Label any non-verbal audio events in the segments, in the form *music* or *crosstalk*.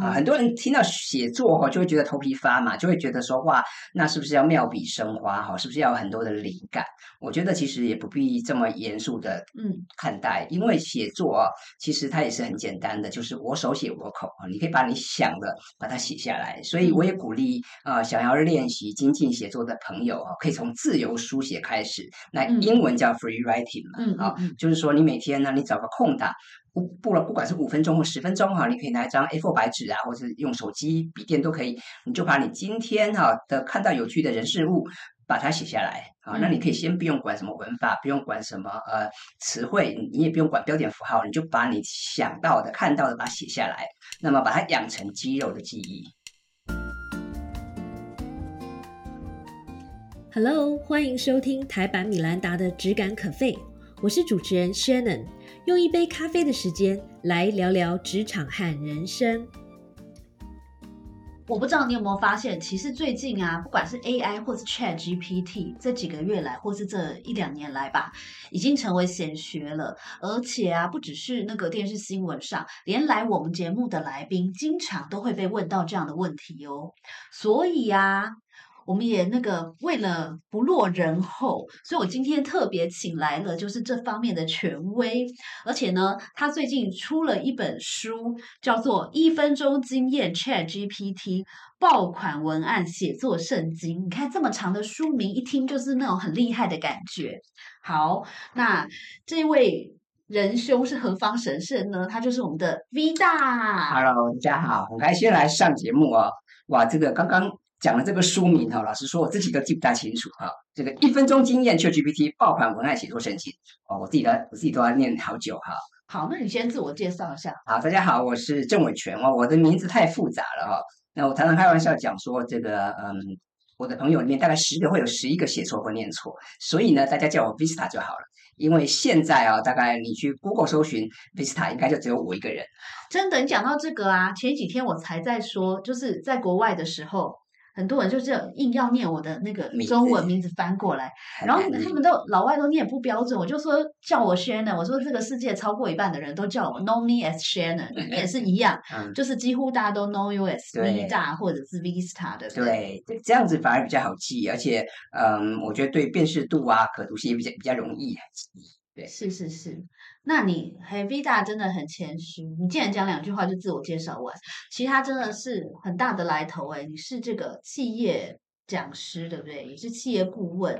啊，很多人听到写作哈，就会觉得头皮发麻，就会觉得说哇，那是不是要妙笔生花哈？是不是要有很多的灵感？我觉得其实也不必这么严肃的嗯看待，因为写作啊，其实它也是很简单的，就是我手写我口啊，你可以把你想的把它写下来。所以我也鼓励啊，想要练习精进写作的朋友啊，可以从自由书写开始。那英文叫 free writing 嘛，啊，就是说你每天呢，你找个空档。不不了，不管是五分钟或十分钟哈，你可以拿一张 A4 白纸啊，或者用手机、笔电都可以，你就把你今天哈的看到有趣的人事物，把它写下来啊。那你可以先不用管什么文法，不用管什么呃词汇，你也不用管标点符号，你就把你想到的、看到的把它写下来，那么把它养成肌肉的记忆。Hello，欢迎收听台版米兰达的质感可废，我是主持人 Shannon。用一杯咖啡的时间来聊聊职场和人生。我不知道你有没有发现，其实最近啊，不管是 AI 或是 Chat GPT，这几个月来，或是这一两年来吧，已经成为显学了。而且啊，不只是那个电视新闻上，连来我们节目的来宾，经常都会被问到这样的问题哦。所以啊。我们也那个为了不落人后，所以我今天特别请来了就是这方面的权威，而且呢，他最近出了一本书，叫做《一分钟经验 Chat GPT 爆款文案写作圣经》。你看这么长的书名，一听就是那种很厉害的感觉。好，那这位仁兄是何方神圣呢？他就是我们的 V 大。Hello，大家好，很开心来上节目哦。哇，这个刚刚。讲了这个书名哈，老实说我自己都记不大清楚哈。这个一分钟经验 ChatGPT 爆款文案写作神器哦，我自己的我自己都要念好久哈。好，那你先自我介绍一下。好，大家好，我是郑伟全哦，我的名字太复杂了哈。那我常常开玩笑讲说，这个嗯，我的朋友里面大概十个会有十一个写错或念错，所以呢，大家叫我 Vista 就好了。因为现在啊，大概你去 Google 搜寻 Vista，应该就只有我一个人。真的，你讲到这个啊，前几天我才在说，就是在国外的时候。很多人就是硬要念我的那个中文名字翻过来，然后他们都老外都念不标准，我就说叫我 Shannon，我说这个世界超过一半的人都叫我 Know me as Shannon，也是一样，*laughs* 就是几乎大家都 Know you as Vida 或者是 Vista 的。对，这样子反而比较好记，而且嗯，我觉得对辨识度啊、可读性也比较比较容易记。对，是是是。那你大真的很谦虚，你竟然讲两句话就自我介绍完，其实他真的是很大的来头哎，你是这个企业讲师对不对？也是企业顾问，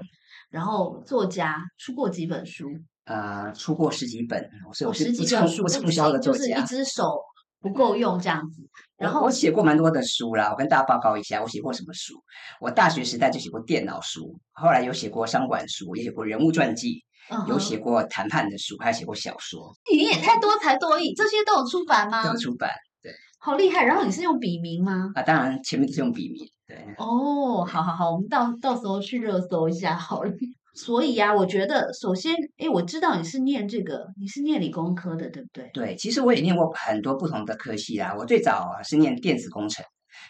然后作家，出过几本书？呃，出过十几本，我十几本书，畅销的作家，就是一只手不够用这样子。然后我写过蛮多的书啦，我跟大家报告一下，我写过什么书？我大学时代就写过电脑书，后来有写过商管书，也写过人物传记。有写过谈判的书，还写过小说。你也太多才多艺，这些都有出版吗？都有出版，对，好厉害。然后你是用笔名吗？啊，当然前面都是用笔名。对，哦，好好好，我们到到时候去热搜一下好了。*laughs* 所以呀，我觉得首先，哎，我知道你是念这个，你是念理工科的，对不对？对，其实我也念过很多不同的科系啦。我最早是念电子工程，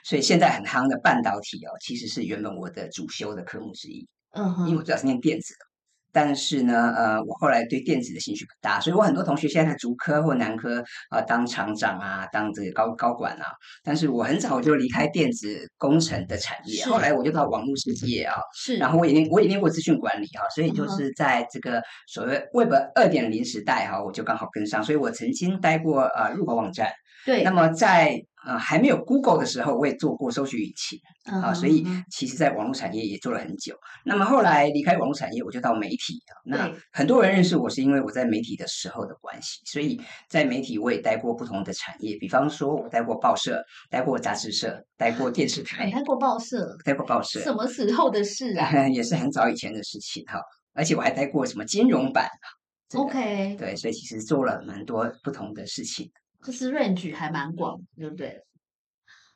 所以现在很夯的半导体哦，其实是原本我的主修的科目之一。嗯哼，因为我主要是念电子的。但是呢，呃，我后来对电子的兴趣不大，所以我很多同学现在在竹科或南科啊当厂长啊，当这个高高管啊。但是我很早就离开电子工程的产业，后来我就到网络世界啊，是，然后我也念我也念过资讯管理啊，所以就是在这个所谓 Web 二点零时代哈，我就刚好跟上，所以我曾经待过呃入口网站，对，那么在。呃，还没有 Google 的时候，我也做过搜索引擎啊，所以其实在网络产业也做了很久。那么后来离开网络产业，我就到媒体啊。那很多人认识我是因为我在媒体的时候的关系，所以在媒体我也待过不同的产业，比方说我待过报社，待过杂志社，待过电视台，待过报社，待过报社。什么时候的事啊？*laughs* 也是很早以前的事情哈。而且我还待过什么金融版？OK，对，所以其实做了蛮多不同的事情。就是 range 还蛮广，对不对？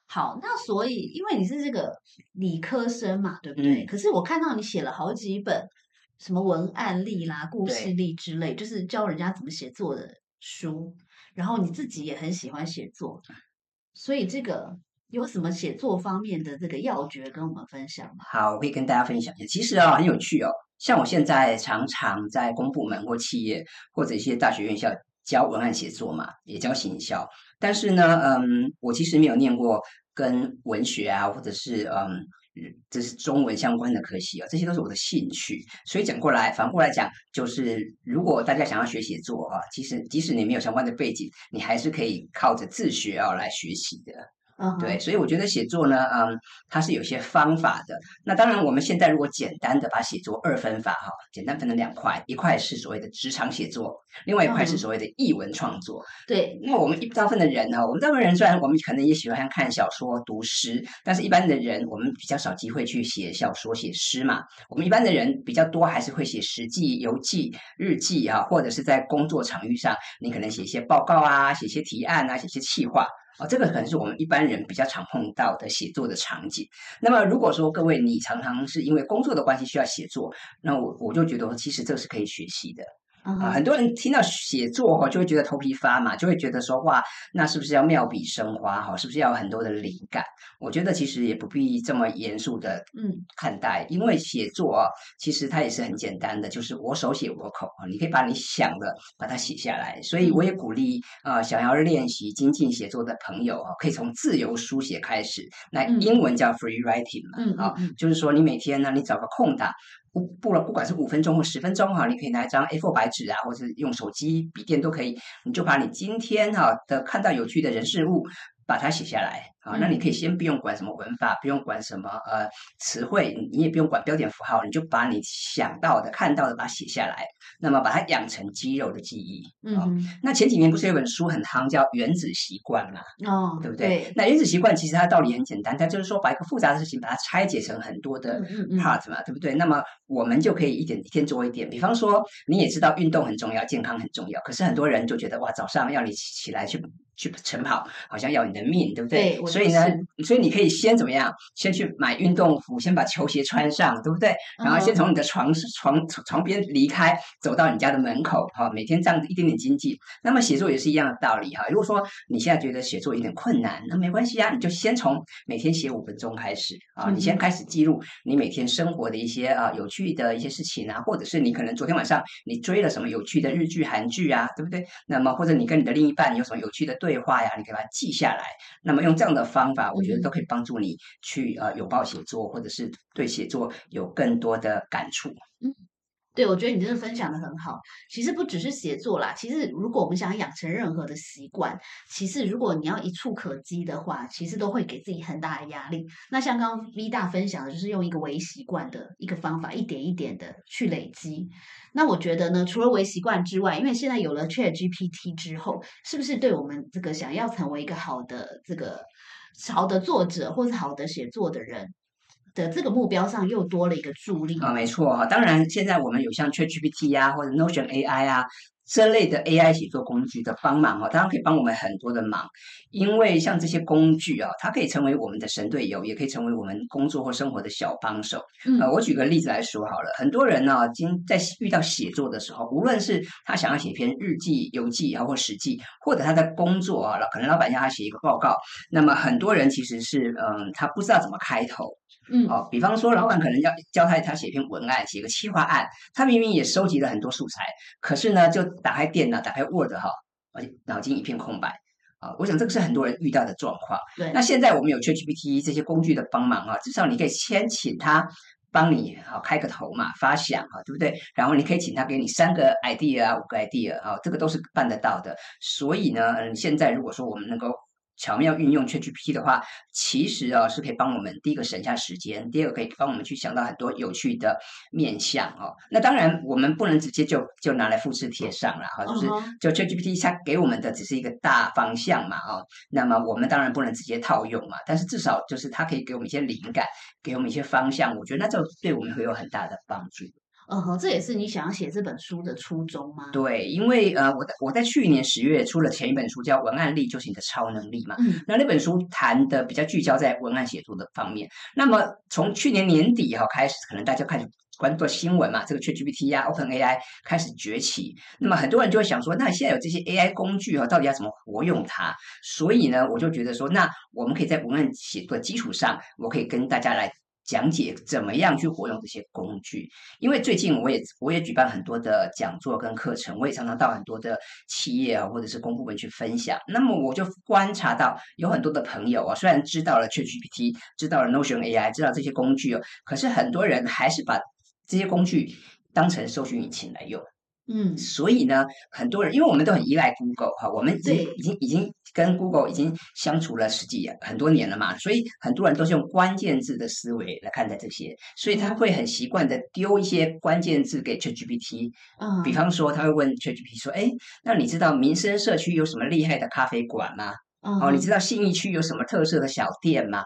好，那所以因为你是这个理科生嘛，对不对？可是我看到你写了好几本什么文案例啦、故事例之类，就是教人家怎么写作的书。然后你自己也很喜欢写作，所以这个有什么写作方面的这个要诀跟我们分享吗？好，我可以跟大家分享一下。其实啊，很有趣哦。像我现在常常在公部门或企业或者一些大学院校。教文案写作嘛，也教行销。但是呢，嗯，我其实没有念过跟文学啊，或者是嗯，这是中文相关的科系啊，这些都是我的兴趣。所以讲过来，反过来讲，就是如果大家想要学写作啊，其实即使你没有相关的背景，你还是可以靠着自学啊来学习的。对，所以我觉得写作呢，嗯，它是有些方法的。那当然，我们现在如果简单的把写作二分法哈，简单分成两块，一块是所谓的职场写作，另外一块是所谓的译文创作。对，那我们一大部分的人呢，我们大部分人虽然我们可能也喜欢看小说、读诗，但是一般的人我们比较少机会去写小说、写诗嘛。我们一般的人比较多还是会写实际游记、日记啊，或者是在工作场域上，你可能写一些报告啊，写些提案啊，写些企划。哦，这个可能是我们一般人比较常碰到的写作的场景。那么，如果说各位你常常是因为工作的关系需要写作，那我我就觉得其实这是可以学习的。啊，很多人听到写作哈，就会觉得头皮发麻，就会觉得说哇，那是不是要妙笔生花哈？是不是要有很多的灵感？我觉得其实也不必这么严肃的嗯看待，因为写作啊，其实它也是很简单的，就是我手写我口啊，你可以把你想的把它写下来。所以我也鼓励啊，想要练习精进写作的朋友啊，可以从自由书写开始。那英文叫 free writing 嘛，啊，就是说你每天呢，你找个空档。不不了，不管是五分钟或十分钟哈，你可以拿一张 A4 白纸啊，或者用手机、笔电都可以，你就把你今天哈的看到有趣的人事物，把它写下来。啊，那你可以先不用管什么文法，不用管什么呃词汇，你也不用管标点符号，你就把你想到的、看到的把它写下来，那么把它养成肌肉的记忆。嗯，那前几年不是有本书很夯，叫《原子习惯》嘛？哦，对不对？那《原子习惯》其实它道理很简单，它就是说把一个复杂的事情把它拆解成很多的 part 嘛，对不对？那么我们就可以一点一天做一点。比方说，你也知道运动很重要，健康很重要，可是很多人就觉得哇，早上要你起来去去晨跑，好像要你的命，对不对对？所以呢，所以你可以先怎么样？先去买运动服，先把球鞋穿上，对不对？然后先从你的床床床边离开，走到你家的门口，哈，每天这样子一点点经济。那么写作也是一样的道理，哈。如果说你现在觉得写作有点困难，那没关系啊，你就先从每天写五分钟开始啊。你先开始记录你每天生活的一些啊有趣的一些事情啊，或者是你可能昨天晚上你追了什么有趣的日剧、韩剧啊，对不对？那么或者你跟你的另一半有什么有趣的对话呀，你可以把它记下来。那么用这样的方法，我觉得。都可以帮助你去呃拥抱写作，或者是对写作有更多的感触。嗯，对，我觉得你真的分享的很好。其实不只是写作啦，其实如果我们想养成任何的习惯，其实如果你要一触可及的话，其实都会给自己很大的压力。那像刚刚 V 大分享的，就是用一个微习惯的一个方法，一点一点的去累积。那我觉得呢，除了微习惯之外，因为现在有了 Chat GPT 之后，是不是对我们这个想要成为一个好的这个？好的作者或是好的写作的人的这个目标上又多了一个助力啊，没错啊。当然，现在我们有像 ChatGPT 啊，或者 Notion AI 啊。这类的 AI 写作工具的帮忙哦，当然可以帮我们很多的忙，因为像这些工具啊，它可以成为我们的神队友，也可以成为我们工作或生活的小帮手。呃，我举个例子来说好了，很多人呢，今在遇到写作的时候，无论是他想要写篇日记、游记啊，或史记，或者他在工作啊，可能老板要他写一个报告，那么很多人其实是嗯，他不知道怎么开头。嗯，好，比方说，老板可能要教他他写一篇文案，写个企划案，他明明也收集了很多素材，可是呢，就打开电脑，打开 Word 哈，而且脑筋一片空白啊。我想这个是很多人遇到的状况。对，那现在我们有 ChatGPT 这些工具的帮忙啊，至少你可以先请他帮你好开个头嘛，发想啊，对不对？然后你可以请他给你三个 idea 啊，五个 idea 啊，这个都是办得到的。所以呢，嗯，现在如果说我们能够。巧妙运用 ChatGPT 的话，其实啊是可以帮我们第一个省下时间，第二个可以帮我们去想到很多有趣的面向哦。那当然我们不能直接就就拿来复制贴上了哈，就是就 ChatGPT 它给我们的只是一个大方向嘛哦。那么我们当然不能直接套用嘛，但是至少就是它可以给我们一些灵感，给我们一些方向，我觉得那就对我们会有很大的帮助。嗯哼，这也是你想要写这本书的初衷吗？对，因为呃，我在我在去年十月出了前一本书，叫《文案力就是你的超能力》嘛。嗯。那那本书谈的比较聚焦在文案写作的方面。那么从去年年底哈开始，可能大家开始关注新闻嘛，这个 ChatGPT 呀、OpenAI 开始崛起。那么很多人就会想说，那现在有这些 AI 工具哈，到底要怎么活用它？所以呢，我就觉得说，那我们可以在文案写作基础上，我可以跟大家来。讲解怎么样去活用这些工具。因为最近我也我也举办很多的讲座跟课程，我也常常到很多的企业啊或者是公部门去分享。那么我就观察到有很多的朋友啊，虽然知道了 ChatGPT，知道了 Notion AI，知道这些工具哦，可是很多人还是把这些工具当成搜寻引擎来用。嗯，所以呢，很多人因为我们都很依赖 Google 哈，我们已经已经已经跟 Google 已经相处了十几很多年了嘛，所以很多人都是用关键字的思维来看待这些，所以他会很习惯的丢一些关键字给 ChatGPT，嗯，比方说他会问 ChatGPT 说，哎，那你知道民生社区有什么厉害的咖啡馆吗？哦，你知道信义区有什么特色的小店吗？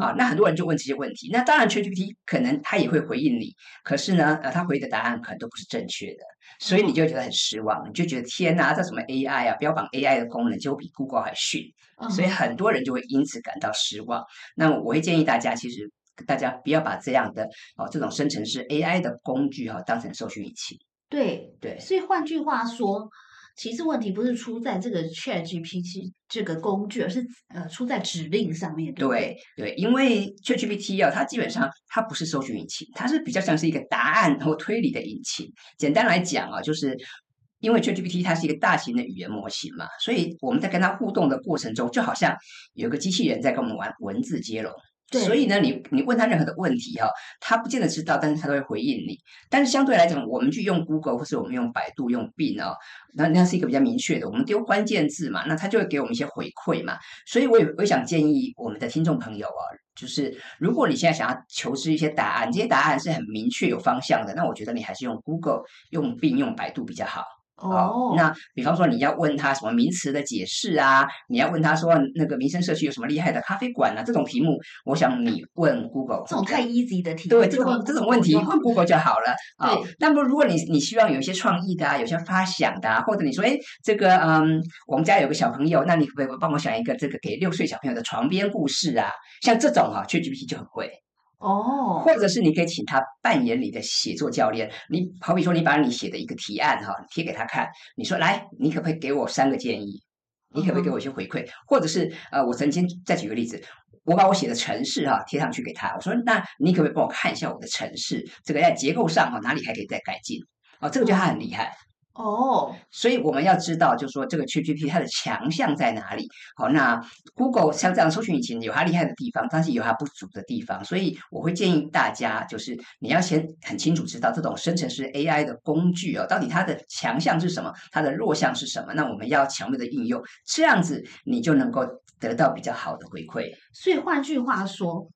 啊，那很多人就问这些问题。那当然，ChatGPT 可能他也会回应你，可是呢，呃，他回的答案可能都不是正确的，所以你就觉得很失望，你就觉得天哪，这什么 AI 啊，标榜 AI 的功能就比 Google 还逊，所以很多人就会因此感到失望。那么我会建议大家，其实大家不要把这样的哦这种生成式 AI 的工具哈当成搜寻引擎。对对，所以换句话说。其实问题不是出在这个 Chat GPT 这个工具，而是呃出在指令上面。对对，因为 Chat GPT 啊，它基本上它不是搜寻引擎，它是比较像是一个答案或推理的引擎。简单来讲啊，就是因为 Chat GPT 它是一个大型的语言模型嘛，所以我们在跟它互动的过程中，就好像有个机器人在跟我们玩文字接龙。所以呢，你你问他任何的问题哈，他不见得知道，但是他都会回应你。但是相对来讲，我们去用 Google 或是我们用百度、用 Bing 哦，那那是一个比较明确的，我们丢关键字嘛，那他就会给我们一些回馈嘛。所以我也我也想建议我们的听众朋友啊，就是如果你现在想要求知一些答案，这些答案是很明确有方向的，那我觉得你还是用 Google、用 Bing、用百度比较好。哦，那比方说你要问他什么名词的解释啊？你要问他说那个民生社区有什么厉害的咖啡馆啊？这种题目，我想你问 Google 这种太 easy 的题，对这种这种问题问 Google 就好了。啊，那么如果你你希望有一些创意的啊，有些发想的，啊，或者你说哎这个嗯我们家有个小朋友，那你可不可以帮我想一个这个给六岁小朋友的床边故事啊？像这种哈，ChatGPT 就很会。哦，或者是你可以请他扮演你的写作教练。你好比说，你把你写的一个提案哈贴给他看，你说来，你可不可以给我三个建议？你可不可以给我一些回馈？或者是呃，我曾经再举个例子，我把我写的城市哈贴上去给他，我说那你可不可以帮我看一下我的城市这个在结构上哈哪里还可以再改进？哦，这个就他很厉害。哦，所以我们要知道，就是说这个 ChatGPT 它的强项在哪里？好，那 Google 像这样搜寻引擎有它厉害的地方，但是有它不足的地方。所以我会建议大家，就是你要先很清楚知道这种生成式 AI 的工具哦，到底它的强项是什么，它的弱项是什么？那我们要强烈的应用，这样子你就能够得到比较好的回馈。所以换句话说，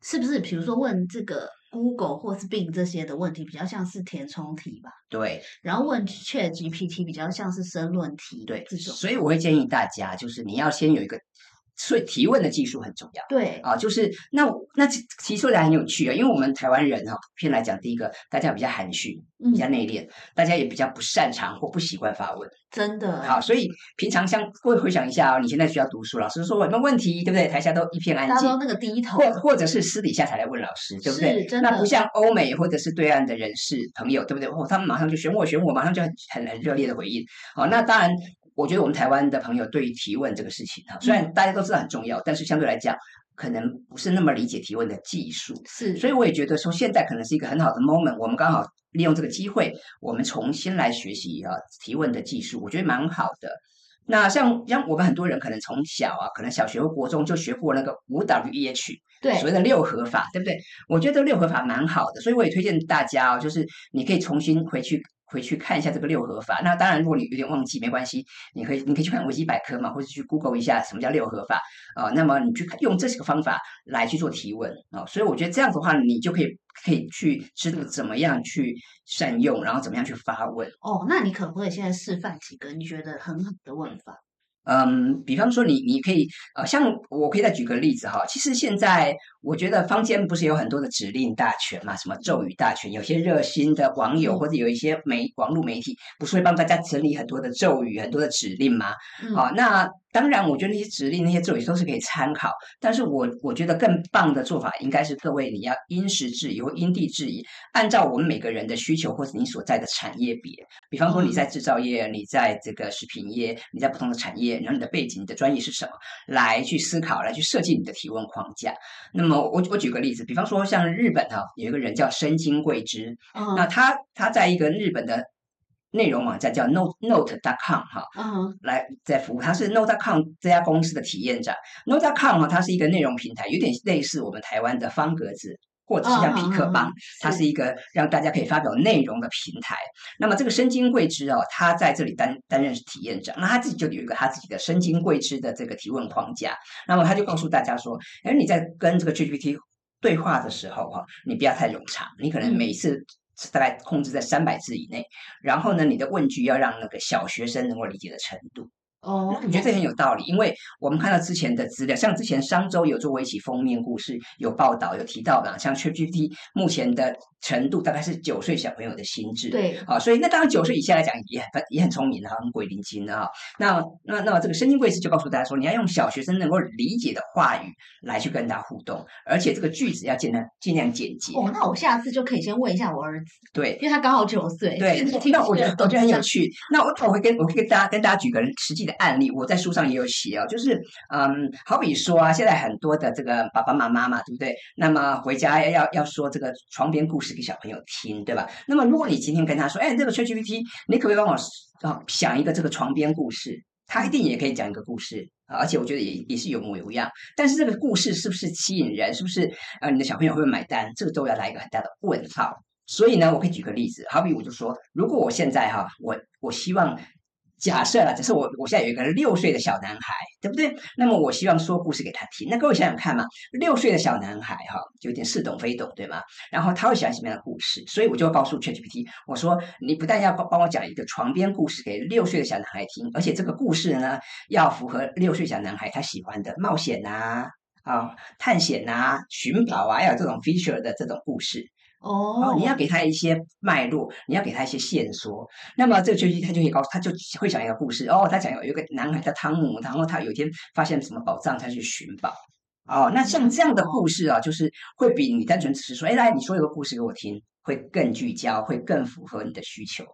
是不是比如说问这个？Google 或是 Bing 这些的问题比较像是填充题吧，对。然后问 Chat GPT 比较像是申论题，对这种。所以我会建议大家，就是你要先有一个。所以提问的技术很重要。对啊，就是那那提出来很有趣啊，因为我们台湾人哈，普遍来讲，第一个大家比较含蓄，比较内敛，大家也比较不擅长或不习惯发问。真的。好，所以平常像会回想一下哦，你现在需要读书，老师说有没有问题，对不对？台下都一片安静，那个低头，或或者是私底下才来问老师，对不对？真的。那不像欧美或者是对岸的人士朋友，对不对？哦，他们马上就选我，选我，马上就很很很热烈的回应。好，那当然。我觉得我们台湾的朋友对于提问这个事情哈，虽然大家都知道很重要，但是相对来讲，可能不是那么理解提问的技术。是，所以我也觉得说，现在可能是一个很好的 moment，我们刚好利用这个机会，我们重新来学习啊提问的技术，我觉得蛮好的。那像像我们很多人可能从小啊，可能小学或国中就学过那个五 W E H，对，所谓的六合法，对不对？我觉得六合法蛮好的，所以我也推荐大家哦，就是你可以重新回去。回去看一下这个六合法。那当然，如果你有点忘记，没关系，你可以你可以去看维基百科嘛，或者去 Google 一下什么叫六合法啊。那么你去用这几个方法来去做提问啊。所以我觉得这样子的话，你就可以可以去知道怎么样去善用，然后怎么样去发问。哦，那你可不可以现在示范几个你觉得很好的问法？嗯，比方说你你可以呃，像我可以再举个例子哈。其实现在我觉得坊间不是有很多的指令大全嘛，什么咒语大全，有些热心的网友或者有一些媒网络媒体，不是会帮大家整理很多的咒语、很多的指令吗？好，那。当然，我觉得那些指令、那些咒语都是可以参考，但是我我觉得更棒的做法应该是各位你要因时制宜或因地制宜，按照我们每个人的需求或者你所在的产业别，比方说你在制造业，你在这个食品业，你在不同的产业，业，然后你的背景、你的专业是什么，来去思考，来去设计你的提问框架。那么我我举个例子，比方说像日本哈，有一个人叫深津贵之，那他他在一个日本的内容网站叫 Note Note.com 哈，来在服务，他是 Note.com 这家公司的体验者。Note.com 哈，它是一个内容平台，有点类似我们台湾的方格子。或者是像匹克邦，它是一个让大家可以发表内容的平台。那么这个深金贵之哦，他在这里担担任体验者，那他自己就有一个他自己的深金贵之的这个提问框架。那么他就告诉大家说，哎，你在跟这个 GPT 对话的时候哈，你不要太冗长，你可能每一次大概控制在三百字以内。然后呢，你的问句要让那个小学生能够理解的程度。哦，我觉得这很有道理，因为我们看到之前的资料，像之前商周有做过一起封面故事，有报道有提到的，像 ChatGPT 目前的程度大概是九岁小朋友的心智，对，啊，所以那当然九岁以下来讲也很也很聪明的，很鬼灵精的哈。那那那这个申金贵师就告诉大家说，你要用小学生能够理解的话语来去跟他互动，而且这个句子要尽量尽量简洁。哦，那我下次就可以先问一下我儿子，对，因为他刚好九岁，对，那我觉得 *laughs* 我觉得很有趣。那我我会跟我会跟大家跟大家举个实际的。案例我在书上也有写哦，就是嗯，好比说啊，现在很多的这个爸爸妈妈嘛，对不对？那么回家要要说这个床边故事给小朋友听，对吧？那么如果你今天跟他说，哎，这个 ChatGPT，你可不可以帮我啊想一个这个床边故事？他一定也可以讲一个故事，而且我觉得也也是有模有样。但是这个故事是不是吸引人？是不是呃你的小朋友会不会买单？这个都要来一个很大的问号。所以呢，我可以举个例子，好比我就说，如果我现在哈，我我希望。假设了，只是我我现在有一个六岁的小男孩，对不对？那么我希望说故事给他听。那各位想想看嘛，六岁的小男孩哈，有点似懂非懂，对吗？然后他会喜欢什么样的故事？所以我就告诉 ChatGPT，我说你不但要帮帮我讲一个床边故事给六岁的小男孩听，而且这个故事呢要符合六岁小男孩他喜欢的冒险呐、啊探险呐、寻宝啊，要有这种 feature 的这种故事。哦，你要给他一些脉络，你要给他一些线索，那么这个 GPT 他就可以告诉他就会讲一个故事。哦，他讲有有一个男孩叫汤姆，然后他有一天发现什么宝藏，他去寻宝。哦，那像这样的故事啊，就是会比你单纯只是说，哎，来你说一个故事给我听，会更聚焦，会更符合你的需求。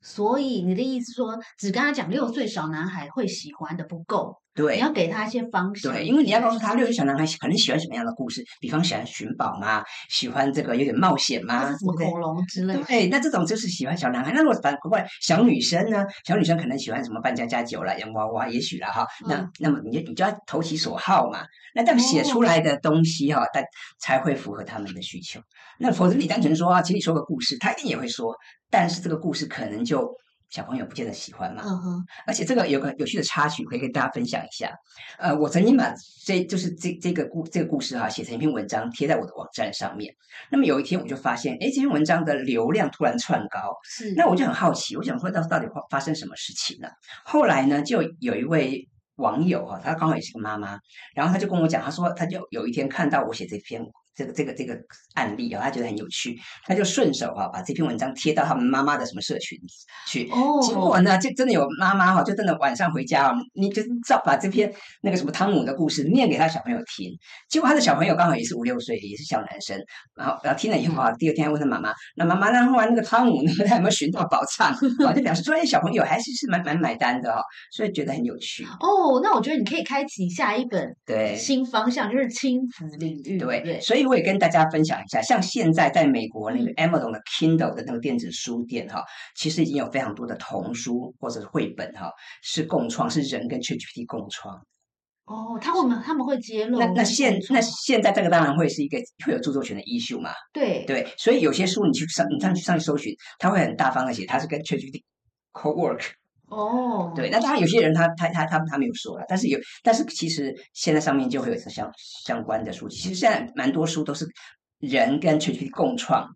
所以你的意思说，只跟他讲六岁小男孩会喜欢的不够。对，你要给他一些方式。对，因为你要告诉他，六岁小男孩可能喜欢什么样的故事，比方喜欢寻宝嘛？喜欢这个有点冒险嘛？什么恐龙之类的。对，那这种就是喜欢小男孩。那如果反过来小女生呢？小女生可能喜欢什么扮家家酒啦、洋娃娃，也许了哈。那那么你就你就要投其所好嘛。那这样写出来的东西哈，但才会符合他们的需求。那否则你单纯说啊，请你说个故事，他一定也会说，但是这个故事可能就。小朋友不见得喜欢嘛，嗯哼，而且这个有个有趣的插曲可以跟大家分享一下。呃，我曾经把这就是这这个故这个故事哈写成一篇文章贴在我的网站上面。那么有一天我就发现，哎，这篇文章的流量突然窜高，是。那我就很好奇，我想说到到底发发生什么事情了？后来呢，就有一位网友哈，他刚好也是个妈妈，然后他就跟我讲，他说他就有一天看到我写这篇。这个这个这个案例啊，他觉得很有趣，他就顺手哈把这篇文章贴到他们妈妈的什么社群去。哦。结果呢，就真的有妈妈哈，就真的晚上回家啊，你就照把这篇那个什么汤姆的故事念给他小朋友听。结果他的小朋友刚好也是五六岁，也是小男生，然后然后听了以后啊，第二天还问他妈妈：“那妈妈，那后来那个汤姆呢？他有没有寻到宝藏？”啊，就表示说，哎，小朋友还是是蛮蛮买单的哦，所以觉得很有趣。哦，那我觉得你可以开启下一本对新方向，就是亲子领域。对对，所以。我也跟大家分享一下，像现在在美国那个 Amazon 的 Kindle 的那个电子书店哈，其实已经有非常多的童书或者是绘本哈，是共创，是人跟 ChatGPT 共创。哦，他会他们会揭露？那那现那现在这个当然会是一个会有著作权的 issue 嘛？对对，所以有些书你去上你上去上去搜寻，他会很大方的写，他是跟 ChatGPT *laughs* co-work。哦，对，那当然有些人他他他他他没有说了，但是有，但是其实现在上面就会有相相关的书籍，其实现在蛮多书都是人跟 ChatGPT 共创。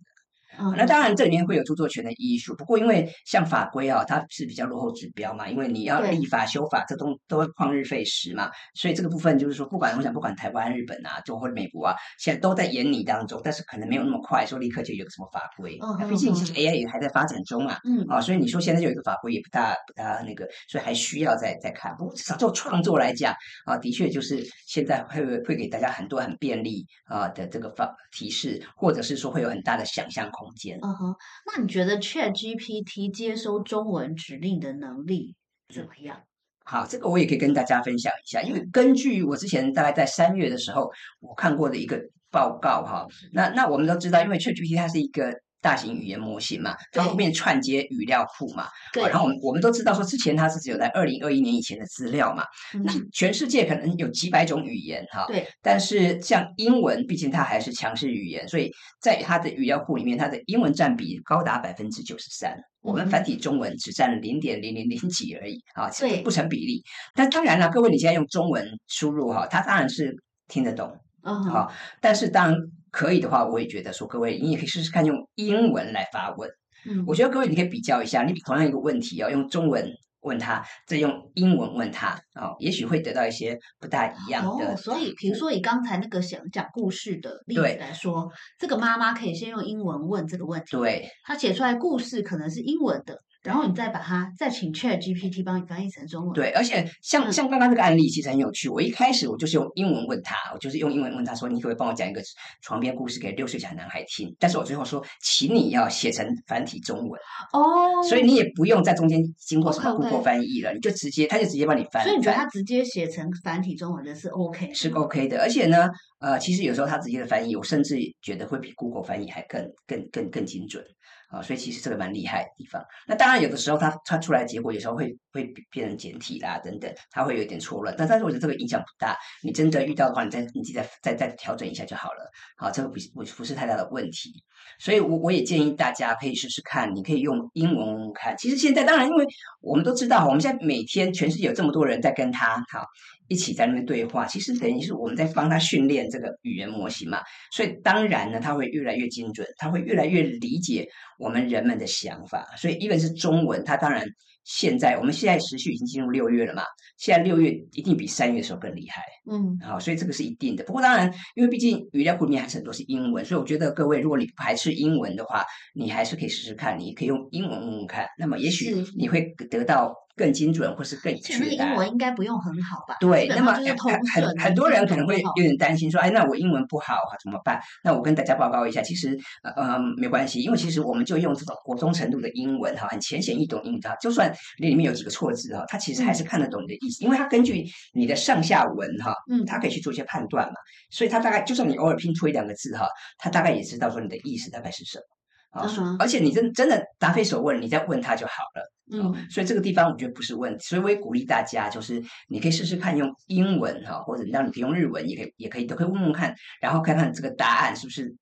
那当然，这里面会有著作权的依据。不过，因为像法规啊，它是比较落后指标嘛，因为你要立法修法，这都都会旷日费时嘛。所以这个部分就是说，不管我想，不管台湾、日本啊，就或者美国啊，现在都在研拟当中，但是可能没有那么快，说立刻就有什么法规。毕竟 AI 也还在发展中啊。嗯。啊，所以你说现在就有一个法规也不大不大那个，所以还需要再再看。不过至少做创作来讲啊，的确就是现在会会给大家很多很便利啊的这个方提示，或者是说会有很大的想象空。空间。嗯哼，那你觉得 Chat GPT 接收中文指令的能力怎么样？好，这个我也可以跟大家分享一下，因为根据我之前大概在三月的时候我看过的一个报告哈，那那我们都知道，因为 ChatGPT 它是一个。大型语言模型嘛，它后面串接语料库嘛，对。然后我们我们都知道说，之前它是只有在二零二一年以前的资料嘛，那全世界可能有几百种语言哈，对。但是像英文，毕竟它还是强势语言，所以在它的语料库里面，它的英文占比高达百分之九十三，我们繁体中文只占零点零零零几而已啊，对，不成比例。但当然了，各位你现在用中文输入哈，它当然是听得懂，嗯，好，但是当可以的话，我也觉得说，各位你也可以试试看用英文来发问。嗯，我觉得各位你可以比较一下，你同样一个问题哦，用中文问他，再用英文问他哦，也许会得到一些不大一样的。哦，所以比如说以刚才那个想讲故事的例子来说，这个妈妈可以先用英文问这个问题，对，她写出来故事可能是英文的。然后你再把它再请 Chat GPT 帮你翻译成中文。对，而且像像刚刚这个案例其实很有趣。我一开始我就是用英文问他，我就是用英文问他说：“你可不可以帮我讲一个床边故事给六岁小男孩听？”但是我最后说：“请你要写成繁体中文。”哦。所以你也不用在中间经过什么 Google 翻译了，你就直接他就直接帮你翻。所以你觉得他直接写成繁体中文的是 OK？是 OK 的。而且呢，呃，其实有时候他直接的翻译，我甚至觉得会比 Google 翻译还更更更更精准。啊，所以其实这个蛮厉害的地方。那当然，有的时候它它出来结果有时候会会变成简体啦，等等，它会有点错乱。但但是我觉得这个影响不大。你真的遇到的话，你再你自己再再再调整一下就好了。好，这个不不不是太大的问题。所以，我我也建议大家可以试试看，你可以用英文看。其实现在当然，因为我们都知道，我们现在每天全世界有这么多人在跟他好一起在那边对话，其实等于是我们在帮他训练这个语言模型嘛。所以当然呢，他会越来越精准，他会越来越理解我们人们的想法。所以，一个是中文，他当然。现在我们现在时序已经进入六月了嘛？现在六月一定比三月的时候更厉害，嗯，好，所以这个是一定的。不过当然，因为毕竟语料库里面还是很多是英文，所以我觉得各位，如果你不排斥英文的话，你还是可以试试看，你可以用英文问问看，那么也许你会得到。更精准，或是更确切。英文应该不用很好吧？对，那么很很很多人可能会有点担心，说：“哎，那我英文不好啊，怎么办？”那我跟大家报告一下，其实呃没关系，因为其实我们就用这种国中程度的英文哈，很浅显易懂英语哈，就算你里面有几个错字哈，它其实还是看得懂你的意思，因为它根据你的上下文哈，嗯，它可以去做一些判断嘛，所以它大概就算你偶尔拼错一两个字哈，它大概也知道说你的意思大概是什么。啊，而且你真真的答非所问，你再问他就好了。嗯，所以这个地方我觉得不是问题，所以我也鼓励大家，就是你可以试试看用英文哈，或者让你可以用日文，也可以也可以都可以问问看，然后看看这个答案是不是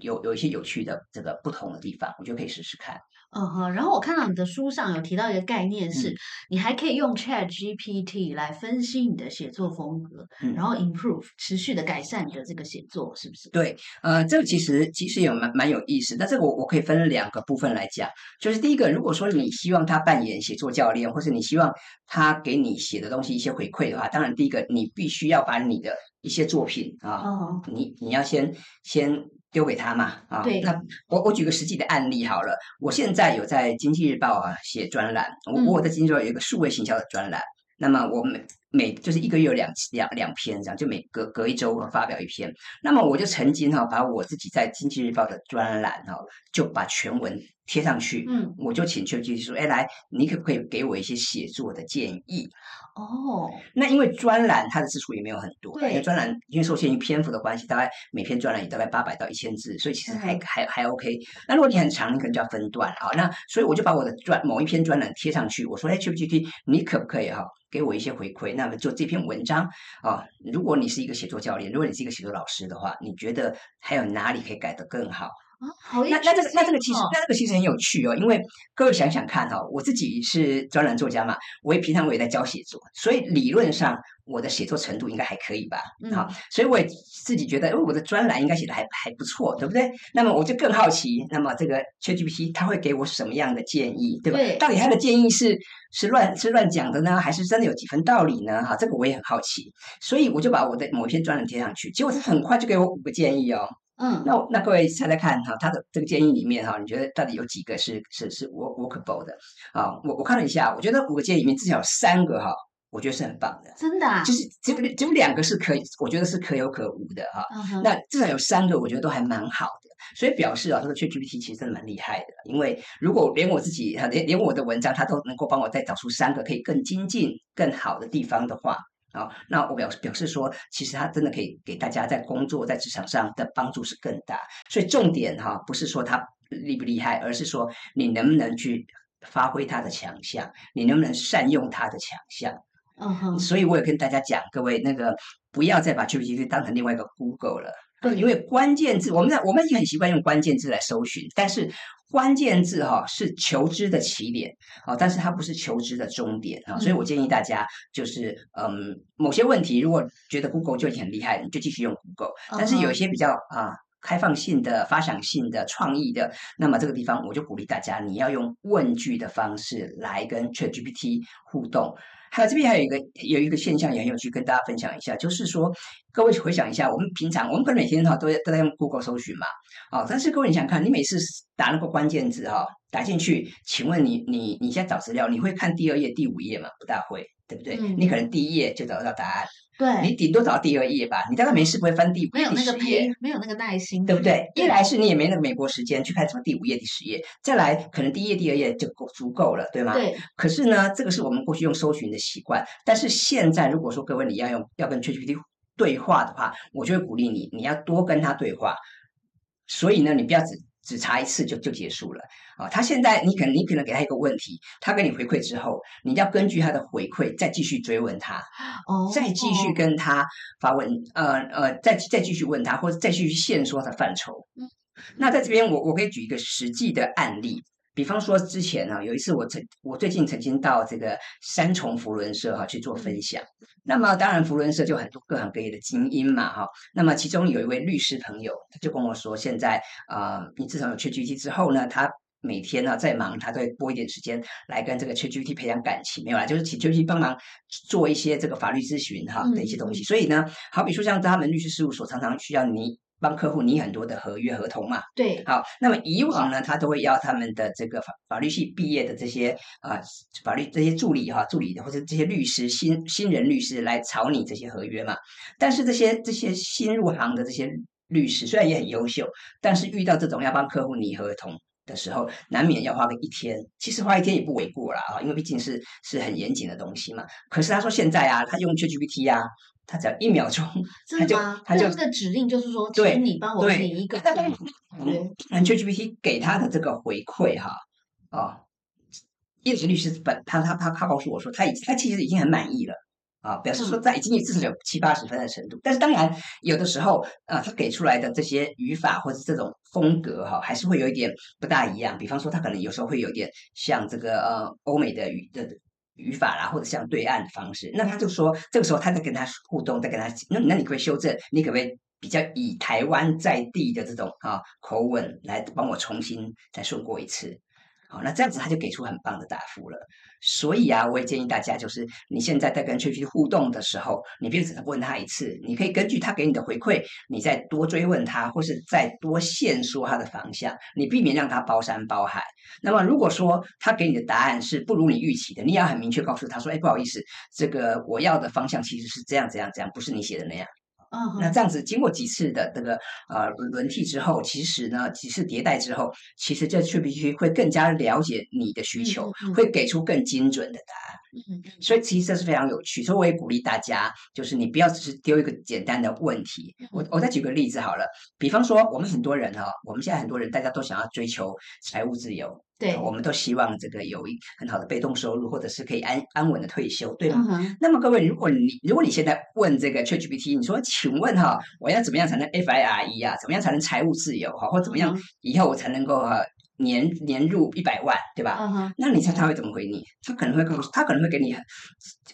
有有一些有趣的这个不同的地方，我觉得可以试试看。嗯哼，然后我看到你的书上有提到一个概念，是你还可以用 Chat GPT 来分析你的写作风格，然后 improve 持续的改善你的这个写作，是不是？对，呃，这个其实其实也蛮蛮有意思。但这个我我可以分两个部分来讲，就是第一个，如果说你希望他扮演写作教练，或是你希望他给你写的东西一些回馈的话，当然第一个你必须要把你的一些作品啊，你你要先先。丢给他嘛啊，那我我举个实际的案例好了，我现在有在经济日报啊写专栏，我我在经济日报有一个数位行销的专栏，那么我每每就是一个月有两两两篇这样，就每隔隔一周发表一篇，那么我就曾经哈把我自己在经济日报的专栏哈就把全文。贴上去，嗯，我就请邱继续说，哎，来，你可不可以给我一些写作的建议？哦，那因为专栏它的字数也没有很多，因为专栏因为受限于篇幅的关系，大概每篇专栏也大概八百到一千字，所以其实还还还 OK。那如果你很长，你可能就要分段啊。那所以我就把我的专某一篇专栏贴上去，我说，哎，GPT，你可不可以哈给我一些回馈？那么就这篇文章啊，如果你是一个写作教练，如果你是一个写作老师的话，你觉得还有哪里可以改得更好？啊，好那那这个那这个其实那这个其实很有趣哦，因为各位想想看哈，我自己是专栏作家嘛，我也平常我也在教写作，所以理论上我的写作程度应该还可以吧？好，所以我也自己觉得，我的专栏应该写的还还不错，对不对？那么我就更好奇，那么这个 ChatGPT 它会给我什么样的建议，对吧？到底它的建议是是乱是乱讲的呢，还是真的有几分道理呢？哈，这个我也很好奇，所以我就把我的某一篇专栏贴上去，结果它很快就给我五个建议哦。嗯，那那各位猜猜看哈，他的这个建议里面哈，你觉得到底有几个是是是 work workable 的啊？我我看了一下，我觉得五个建议里面至少有三个哈我觉得是很棒的，真的，啊就是只有只有两个是可以，我觉得是可有可无的哈。那至少有三个，我觉得都还蛮好的，所以表示啊，这个 ChatGPT 其实真的蛮厉害的。因为如果连我自己连连我的文章，它都能够帮我再找出三个可以更精进、更好的地方的话，啊，那我表表示说，其实它真的可以给大家在工作、在职场上的帮助是更大。所以重点哈，不是说它厉不厉害，而是说你能不能去发挥它的强项，你能不能善用它的强项。嗯哼，所以我也跟大家讲，各位那个不要再把 GPT 当成另外一个 Google 了，因为关键字我们在我们已经很习惯用关键字来搜寻，但是关键字哈是求知的起点啊，但是它不是求知的终点啊，所以我建议大家就是嗯，某些问题如果觉得 Google 就已经很厉害，你就继续用 Google，但是有一些比较啊开放性的、发想性的、创意的，那么这个地方我就鼓励大家，你要用问句的方式来跟 ChatGPT 互动。还有这边还有一个有一个现象也很有趣，跟大家分享一下，就是说各位回想一下，我们平常我们可能每天哈都都在用 Google 搜寻嘛，哦，但是各位你想看，你每次打那个关键字哈打进去，请问你你你现在找资料，你会看第二页、第五页吗？不大会，对不对？你可能第一页就找得到答案。对，你顶多找到第二页吧，你大概没事不会翻第五、没有那个页，没有那个耐心，对不对？一来是你也没那个美国时间去看什么第五页、第十页，再来可能第一页、第二页就够足够了，对吗？对。可是呢，这个是我们过去用搜寻的习惯，但是现在如果说各位你要用要跟 ChatGPT 对话的话，我就会鼓励你，你要多跟他对话。所以呢，你不要只。只查一次就就结束了啊！他现在你可能你可能给他一个问题，他给你回馈之后，你要根据他的回馈再继续追问他，哦，再继续跟他发问，呃呃，再再继续问他，或者再继续线索的范畴。嗯，那在这边我我可以举一个实际的案例。比方说，之前呢，有一次我曾我最近曾经到这个三重福伦社哈去做分享。那么当然，福伦社就很多各行各业的精英嘛哈。那么其中有一位律师朋友，他就跟我说，现在啊，你自从有 ChatGPT 之后呢，他每天呢在忙，他都会拨一点时间来跟这个 ChatGPT 培养感情，没有啦，就是请 ChatGPT 帮忙做一些这个法律咨询哈的一些东西。所以呢，好比说像他们律师事务所常常需要你。帮客户拟很多的合约合同嘛？对，好，那么以往呢，他都会要他们的这个法法律系毕业的这些啊法律这些助理哈助理或者这些律师新新人律师来草拟这些合约嘛。但是这些这些新入行的这些律师虽然也很优秀，但是遇到这种要帮客户拟合同的时候，难免要花个一天。其实花一天也不为过了啊，因为毕竟是是很严谨的东西嘛。可是他说现在啊，他用 ChatGPT 啊。他只要一秒钟，*laughs* 他就他就这个指令就是说，请你帮我拟一个。对，ChatGPT 给他的这个回馈哈，啊，叶子律师本他他他他告诉我说，他已他其实已经很满意了啊，表示说在已经至少有七八十分的程度。但是当然有的时候啊，他给出来的这些语法或者这种风格哈，还是会有一点不大一样。比方说，他可能有时候会有点像这个呃欧美的语的。语法啦，或者像对岸的方式，那他就说，这个时候他在跟他互动，在跟他，那那你可以修正，你可不可以比较以台湾在地的这种啊口吻来帮我重新再顺过一次？好，那这样子他就给出很棒的答复了。所以啊，我也建议大家，就是你现在在跟 ChatGPT 互动的时候，你别只是问他一次，你可以根据他给你的回馈，你再多追问他，或是再多线说他的方向，你避免让他包山包海。那么，如果说他给你的答案是不如你预期的，你要很明确告诉他说：“哎，不好意思，这个我要的方向其实是这样、这样、这样，不是你写的那样。”嗯，那这样子经过几次的这个呃轮替之后，其实呢几次迭代之后，其实这 GPT 会更加了解你的需求，会给出更精准的答案。嗯，所以其实这是非常有趣。所以我也鼓励大家，就是你不要只是丢一个简单的问题。我我再举个例子好了，比方说我们很多人哈，我们现在很多人大家都想要追求财务自由。对，我们都希望这个有一很好的被动收入，或者是可以安安稳的退休，对吗？那么各位，如果你如果你现在问这个 ChatGPT，你说，请问哈，我要怎么样才能 FIRE 啊？怎么样才能财务自由哈？或怎么样以后我才能够哈年年入一百万，对吧？那你猜他会怎么回你？他可能会告诉，他可能会给你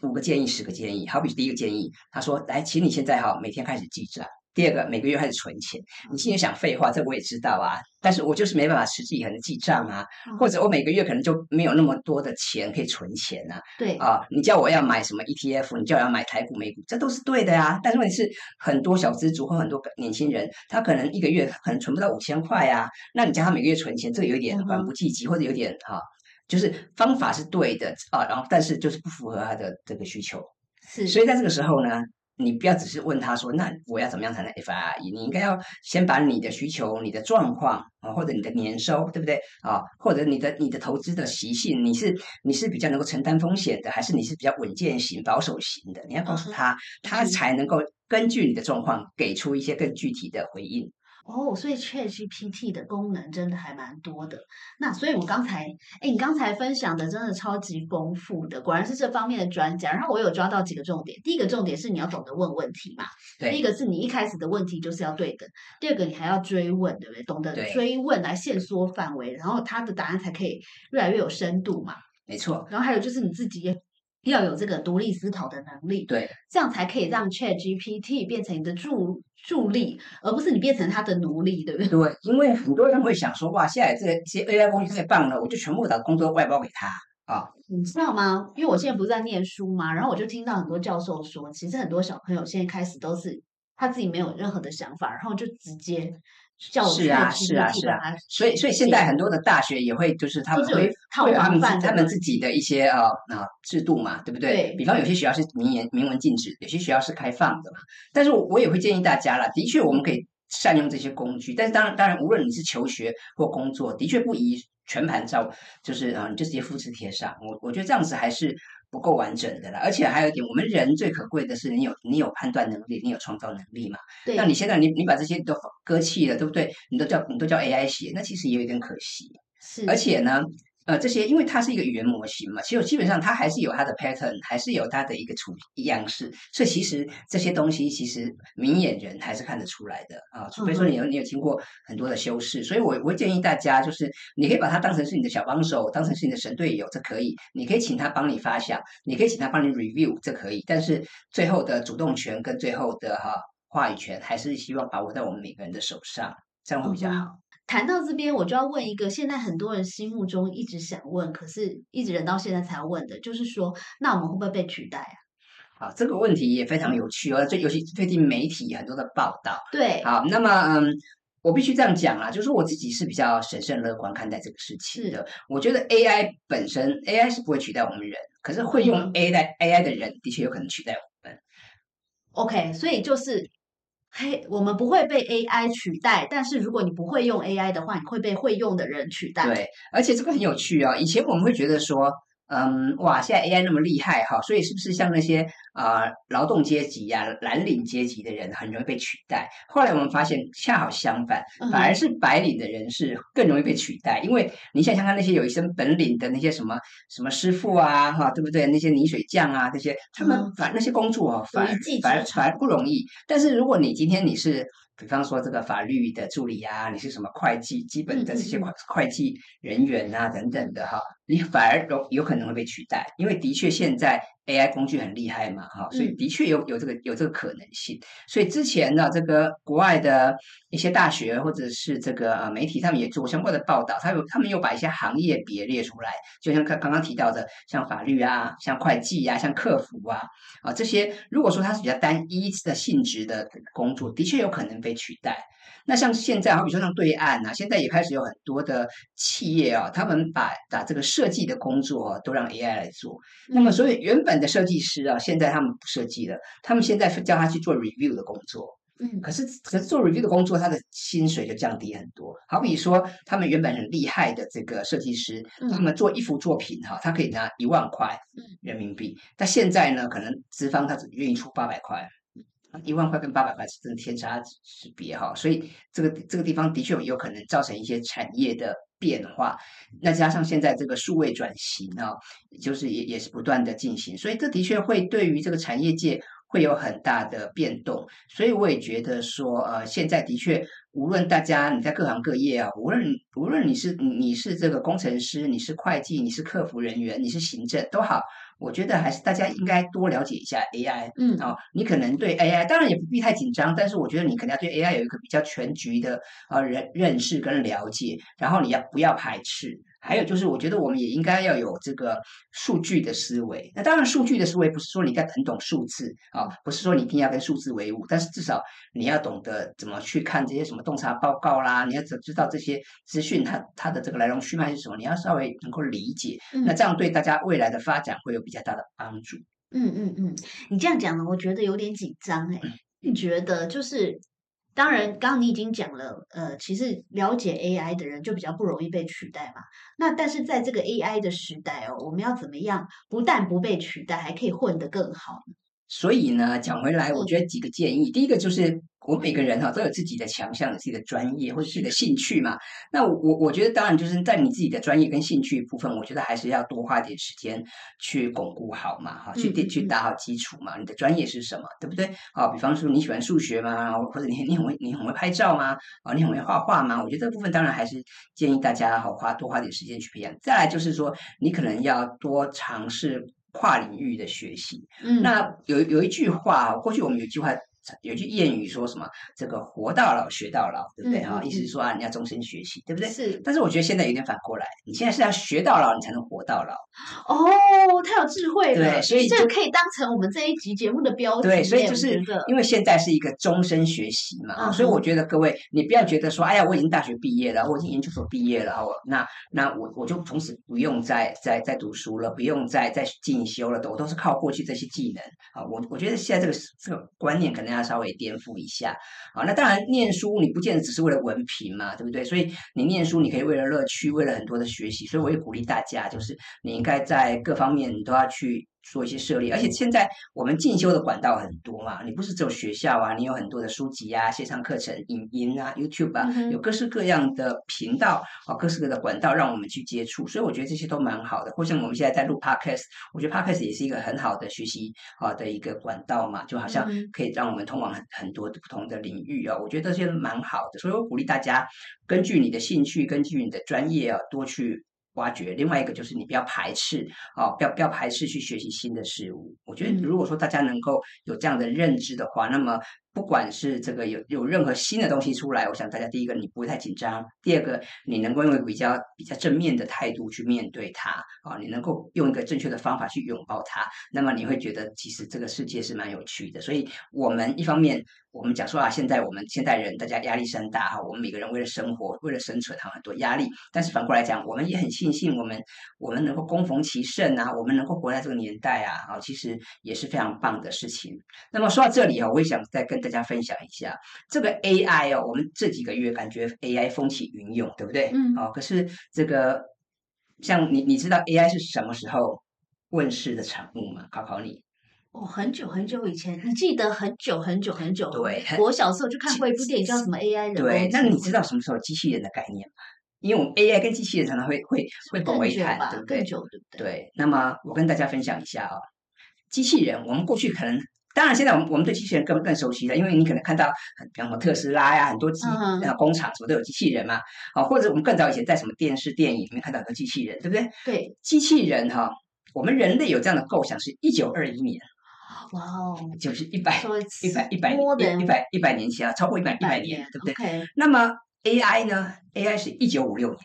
五个建议、十个建议。好比第一个建议，他说，来，请你现在哈每天开始记账。第二个，每个月开始存钱。你心里想废话，这我也知道啊，但是我就是没办法持之以恒的记账啊，或者我每个月可能就没有那么多的钱可以存钱啊。对啊，你叫我要买什么 ETF，你叫我要买台股、美股，这都是对的呀。但是问题是，很多小资族或很多年轻人，他可能一个月可能存不到五千块啊。那你叫他每个月存钱，这有一点缓不济急，或者有点哈就是方法是对的啊，然后但是就是不符合他的这个需求。是，所以在这个时候呢。你不要只是问他说，那我要怎么样才能 FIRE？你应该要先把你的需求、你的状况啊，或者你的年收，对不对啊？或者你的你的投资的习性，你是你是比较能够承担风险的，还是你是比较稳健型、保守型的？你要告诉他，他才能够根据你的状况给出一些更具体的回应。哦，所以 ChatGPT 的功能真的还蛮多的。那所以我刚才，哎，你刚才分享的真的超级丰富的，果然是这方面的专家。然后我有抓到几个重点，第一个重点是你要懂得问问题嘛。对。第一个是你一开始的问题就是要对等，第二个你还要追问，对不对？懂得追问来限缩范围，然后他的答案才可以越来越有深度嘛。没错。然后还有就是你自己。要有这个独立思考的能力，对，这样才可以让 Chat GPT 变成你的助助力，而不是你变成他的奴隶，对不对？*laughs* 对，因为很多人会想说，哇，现在这些 AI 工具太棒了，我就全部把工作外包给他啊。你知道吗？因为我现在不是在念书嘛，然后我就听到很多教授说，其实很多小朋友现在开始都是他自己没有任何的想法，然后就直接。是啊，是啊，是啊，所以，所以现在很多的大学也会，就是他们会会他们他们自己的一些呃啊制度嘛，对不对？比方有些学校是明言明文禁止，有些学校是开放的嘛。但是我也会建议大家了，的确我们可以善用这些工具，但是当然当然，无论你是求学或工作，的确不宜全盘照，就是啊，你就直接复制贴上。我我觉得这样子还是。不够完整的了，而且还有一点，我们人最可贵的是你有你有判断能力，你有创造能力嘛？对。那你现在你你把这些都搁弃了，对不对？你都叫你都叫 AI 写，那其实也有点可惜。是。而且呢。呃，这些因为它是一个语言模型嘛，其实基本上它还是有它的 pattern，还是有它的一个处样式，所以其实这些东西其实明眼人还是看得出来的啊。除非说你有你有经过很多的修饰，所以我我建议大家，就是你可以把它当成是你的小帮手，当成是你的神队友，这可以。你可以请他帮你发想，你可以请他帮你 review，这可以。但是最后的主动权跟最后的哈话语权，还是希望把握在我们每个人的手上，这样会比较好。谈到这边，我就要问一个现在很多人心目中一直想问，可是一直忍到现在才要问的，就是说，那我们会不会被取代啊？好，这个问题也非常有趣哦。最尤其最近媒体很多的报道，对，好，那么嗯，我必须这样讲啦，就是我自己是比较审慎乐观看待这个事情的。我觉得 AI 本身，AI 是不会取代我们人，可是会用 AI AI 的人，的确有可能取代我们。OK，所以就是。嘿，我们不会被 AI 取代，但是如果你不会用 AI 的话，你会被会用的人取代。对，而且这个很有趣啊，以前我们会觉得说。嗯，哇，现在 AI 那么厉害哈，所以是不是像那些啊劳动阶级呀、蓝领阶级的人很容易被取代？后来我们发现恰好相反，反而是白领的人是更容易被取代。因为你想想看，那些有一身本领的那些什么什么师傅啊，哈，对不对？那些泥水匠啊，这些他们反那些工作啊，反而反而反而不容易。但是如果你今天你是比方说这个法律的助理啊，你是什么会计基本的这些会会计人员啊等等的哈，你反而有有可能会被取代，因为的确现在 AI 工具很厉害嘛哈，所以的确有有这个有这个可能性。所以之前呢，这个国外的一些大学或者是这个呃媒体，他们也做相关的报道，他有他们又把一些行业别列出来，就像刚刚刚提到的，像法律啊，像会计啊，像客服啊啊这些，如果说它是比较单一的性质的工作，的确有可能。被取代。那像现在，好比说像对岸啊，现在也开始有很多的企业啊，他们把把这个设计的工作都让 AI 来做。那么，所以原本的设计师啊，现在他们不设计了，他们现在叫他去做 review 的工作。嗯，可是可是做 review 的工作，他的薪水就降低很多。好比说，他们原本很厉害的这个设计师，他们做一幅作品哈，他可以拿一万块人民币，但现在呢，可能资方他只愿意出八百块。一万块跟八百块是真的天差之别哈，所以这个这个地方的确有可能造成一些产业的变化。那加上现在这个数位转型啊，就是也也是不断的进行，所以这的确会对于这个产业界会有很大的变动。所以我也觉得说，呃，现在的确，无论大家你在各行各业啊，无论无论你是你是这个工程师，你是会计，你是客服人员，你是行政都好。我觉得还是大家应该多了解一下 AI，嗯，哦，你可能对 AI 当然也不必太紧张，但是我觉得你可能要对 AI 有一个比较全局的呃认认识跟了解，然后你要不要排斥？还有就是，我觉得我们也应该要有这个数据的思维。那当然，数据的思维不是说你该很懂数字啊，不是说你一定要跟数字为伍，但是至少你要懂得怎么去看这些什么洞察报告啦，你要知知道这些资讯它它的这个来龙去脉是什么，你要稍微能够理解。那这样对大家未来的发展会有比较大的帮助。嗯嗯嗯，你这样讲呢，我觉得有点紧张哎。你觉得就是？当然，刚刚你已经讲了，呃，其实了解 AI 的人就比较不容易被取代嘛。那但是在这个 AI 的时代哦，我们要怎么样不但不被取代，还可以混得更好呢？所以呢，讲回来，我觉得几个建议。第一个就是，我每个人哈都有自己的强项、自己的专业或者自己的兴趣嘛。那我我觉得，当然就是在你自己的专业跟兴趣部分，我觉得还是要多花点时间去巩固好嘛，哈，去去打好基础嘛。你的专业是什么，对不对？啊，比方说你喜欢数学吗？或者你你很会你很会拍照吗？啊，你很会画画吗？我觉得这部分当然还是建议大家好花多花点时间去培养。再来就是说，你可能要多尝试。跨领域的学习，嗯，那有有一句话，过去我们有一句话。有句谚语说什么？这个活到老学到老，对不对？哈，意思是说啊，你要终身学习，对不对？是。但是我觉得现在有点反过来，你现在是要学到老，你才能活到老。哦，太有智慧了。对，所以这个可以当成我们这一集节目的标题。对，所以就是因为现在是一个终身学习嘛，所以我觉得各位，你不要觉得说，哎呀，我已经大学毕业了，我已经研究所毕业了，我那那我我就从此不用再再再读书了，不用再再进修了，我都是靠过去这些技能啊。我我觉得现在这个这个观念可能要稍微颠覆。一下啊，那当然念书你不见得只是为了文凭嘛，对不对？所以你念书你可以为了乐趣，为了很多的学习，所以我也鼓励大家，就是你应该在各方面你都要去。做一些设立，而且现在我们进修的管道很多嘛，你不是只有学校啊，你有很多的书籍啊、线上课程、影音啊、YouTube 啊，有各式各样的频道啊，各式各样的管道让我们去接触，所以我觉得这些都蛮好的。或像我们现在在录 Podcast，我觉得 Podcast 也是一个很好的学习啊的一个管道嘛，就好像可以让我们通往很很多不同的领域啊，我觉得这些蛮好的，所以我鼓励大家根据你的兴趣，根据你的专业啊，多去。挖掘另外一个就是你不要排斥啊，不要不要排斥去学习新的事物。我觉得如果说大家能够有这样的认知的话，那么。不管是这个有有任何新的东西出来，我想大家第一个你不会太紧张，第二个你能够用一个比较比较正面的态度去面对它啊，你能够用一个正确的方法去拥抱它，那么你会觉得其实这个世界是蛮有趣的。所以，我们一方面我们讲说啊，现在我们现代人大家压力山大哈，我们每个人为了生活为了生存哈很多压力，但是反过来讲，我们也很庆幸我们我们能够攻逢其胜啊，我们能够活在这个年代啊啊，其实也是非常棒的事情。那么说到这里啊，我也想再跟大家分享一下这个 AI 哦，我们这几个月感觉 AI 风起云涌，对不对？嗯。哦，可是这个像你，你知道 AI 是什么时候问世的产物吗？考考你。哦，很久很久以前，你记得很久很久很久。对。我小时候就看过一部电影，叫什么 AI 人对，那你知道什么时候机器人的概念吗？因为我们 AI 跟机器人常常会会会混为一谈，对不对？更久，对不对？对。那么我跟大家分享一下啊，机器人，我们过去可能。当然，现在我们我们对机器人更更熟悉了，因为你可能看到，比方说特斯拉呀，很多机啊工厂什么都有机器人嘛，啊，或者我们更早以前在什么电视电影里面看到很多机器人，对不对？对，机器人哈，我们人类有这样的构想是一九二一年，哇哦，就是一百一百一百一百一百年前啊，超过一百一百年，对不对？那么 AI 呢？AI 是一九五六年。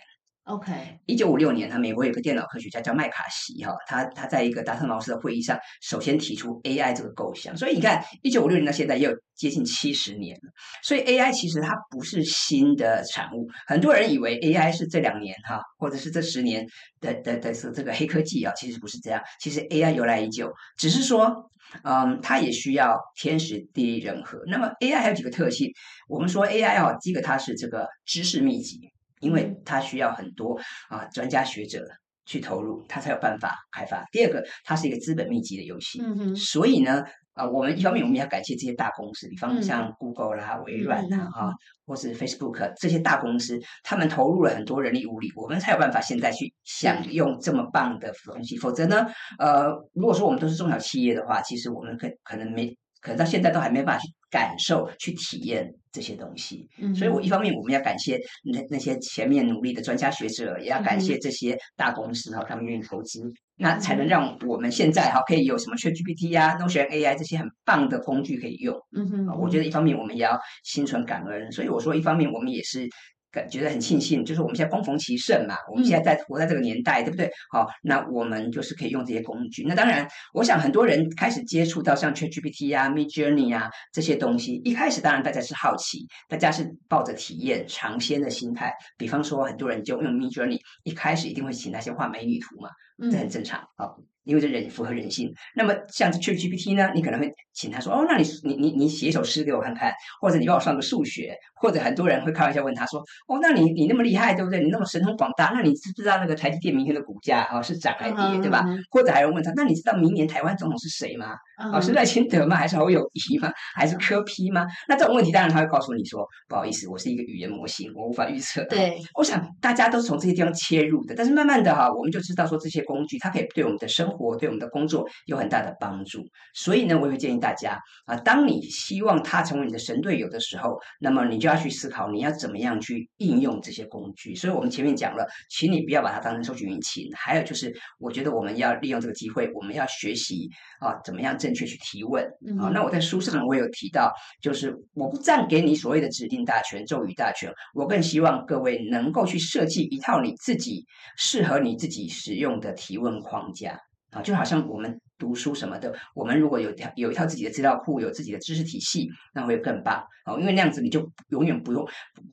OK，一九五六年，他美国有个电脑科学家叫麦卡锡哈，他他在一个达特茅斯的会议上首先提出 AI 这个构想，所以你看，一九五六年到现在也有接近七十年了，所以 AI 其实它不是新的产物，很多人以为 AI 是这两年哈，或者是这十年的的的是这个黑科技啊，其实不是这样，其实 AI 由来已久，只是说，嗯，它也需要天时地利人和。那么 AI 还有几个特性，我们说 AI 哦，第一个它是这个知识密集。因为它需要很多啊专家学者去投入，它才有办法开发。第二个，它是一个资本密集的游戏，嗯所以呢，啊，我们一方面我们要感谢这些大公司，比方像 Google 啦、微软呐，啊，或是 Facebook 这些大公司，他们投入了很多人力物力，我们才有办法现在去享用这么棒的东西。否则呢，呃，如果说我们都是中小企业的话，其实我们可可能没。可能到现在都还没办法去感受、去体验这些东西，所以我一方面我们要感谢那那些前面努力的专家学者，也要感谢这些大公司哈，他们愿意投资，那才能让我们现在哈可以有什么 ChatGPT 呀、Notion AI 这些很棒的工具可以用。嗯哼，我觉得一方面我们也要心存感恩，所以我说一方面我们也是感觉得很庆幸，就是我们现在光逢其盛嘛，我们现在在活在这个年代，对不对？好，那我们就是可以用这些工具。那当然，我想很多人开始接触到像 ChatGPT 啊、Mid Journey 啊这些东西，一开始当然大家是好奇，大家是抱着体验尝鲜的心态。比方说，很多人就用 Mid Journey，一开始一定会请那些画美女图嘛，这很正常啊。因为这人符合人性。那么像 ChatGPT 呢，你可能会请他说：“哦，那你你你你写一首诗给我看看，或者你帮我算个数学，或者很多人会开玩笑问他说：‘哦，那你你那么厉害，对不对？你那么神通广大，那你知不知道那个台积电明天的股价啊是涨还是跌，对吧？’或者还有人问他：‘那你知道明年台湾总统是谁吗？啊，是赖清德吗？还是侯友谊吗？还是柯批吗？’那这种问题，当然他会告诉你说：‘不好意思，我是一个语言模型，我无法预测。’对，我想大家都是从这些地方切入的，但是慢慢的哈，我们就知道说这些工具它可以对我们的生活、对我们的工作。有很大的帮助，所以呢，我也会建议大家啊，当你希望他成为你的神队友的时候，那么你就要去思考你要怎么样去应用这些工具。所以我们前面讲了，请你不要把它当成搜寻引擎。还有就是，我觉得我们要利用这个机会，我们要学习啊，怎么样正确去提问啊。那我在书上我有提到，就是我不赞给你所谓的指定大权、咒语大权，我更希望各位能够去设计一套你自己适合你自己使用的提问框架。啊，就好像我们。读书什么的，我们如果有条有一套自己的资料库，有自己的知识体系，那会更棒哦。因为那样子你就永远不用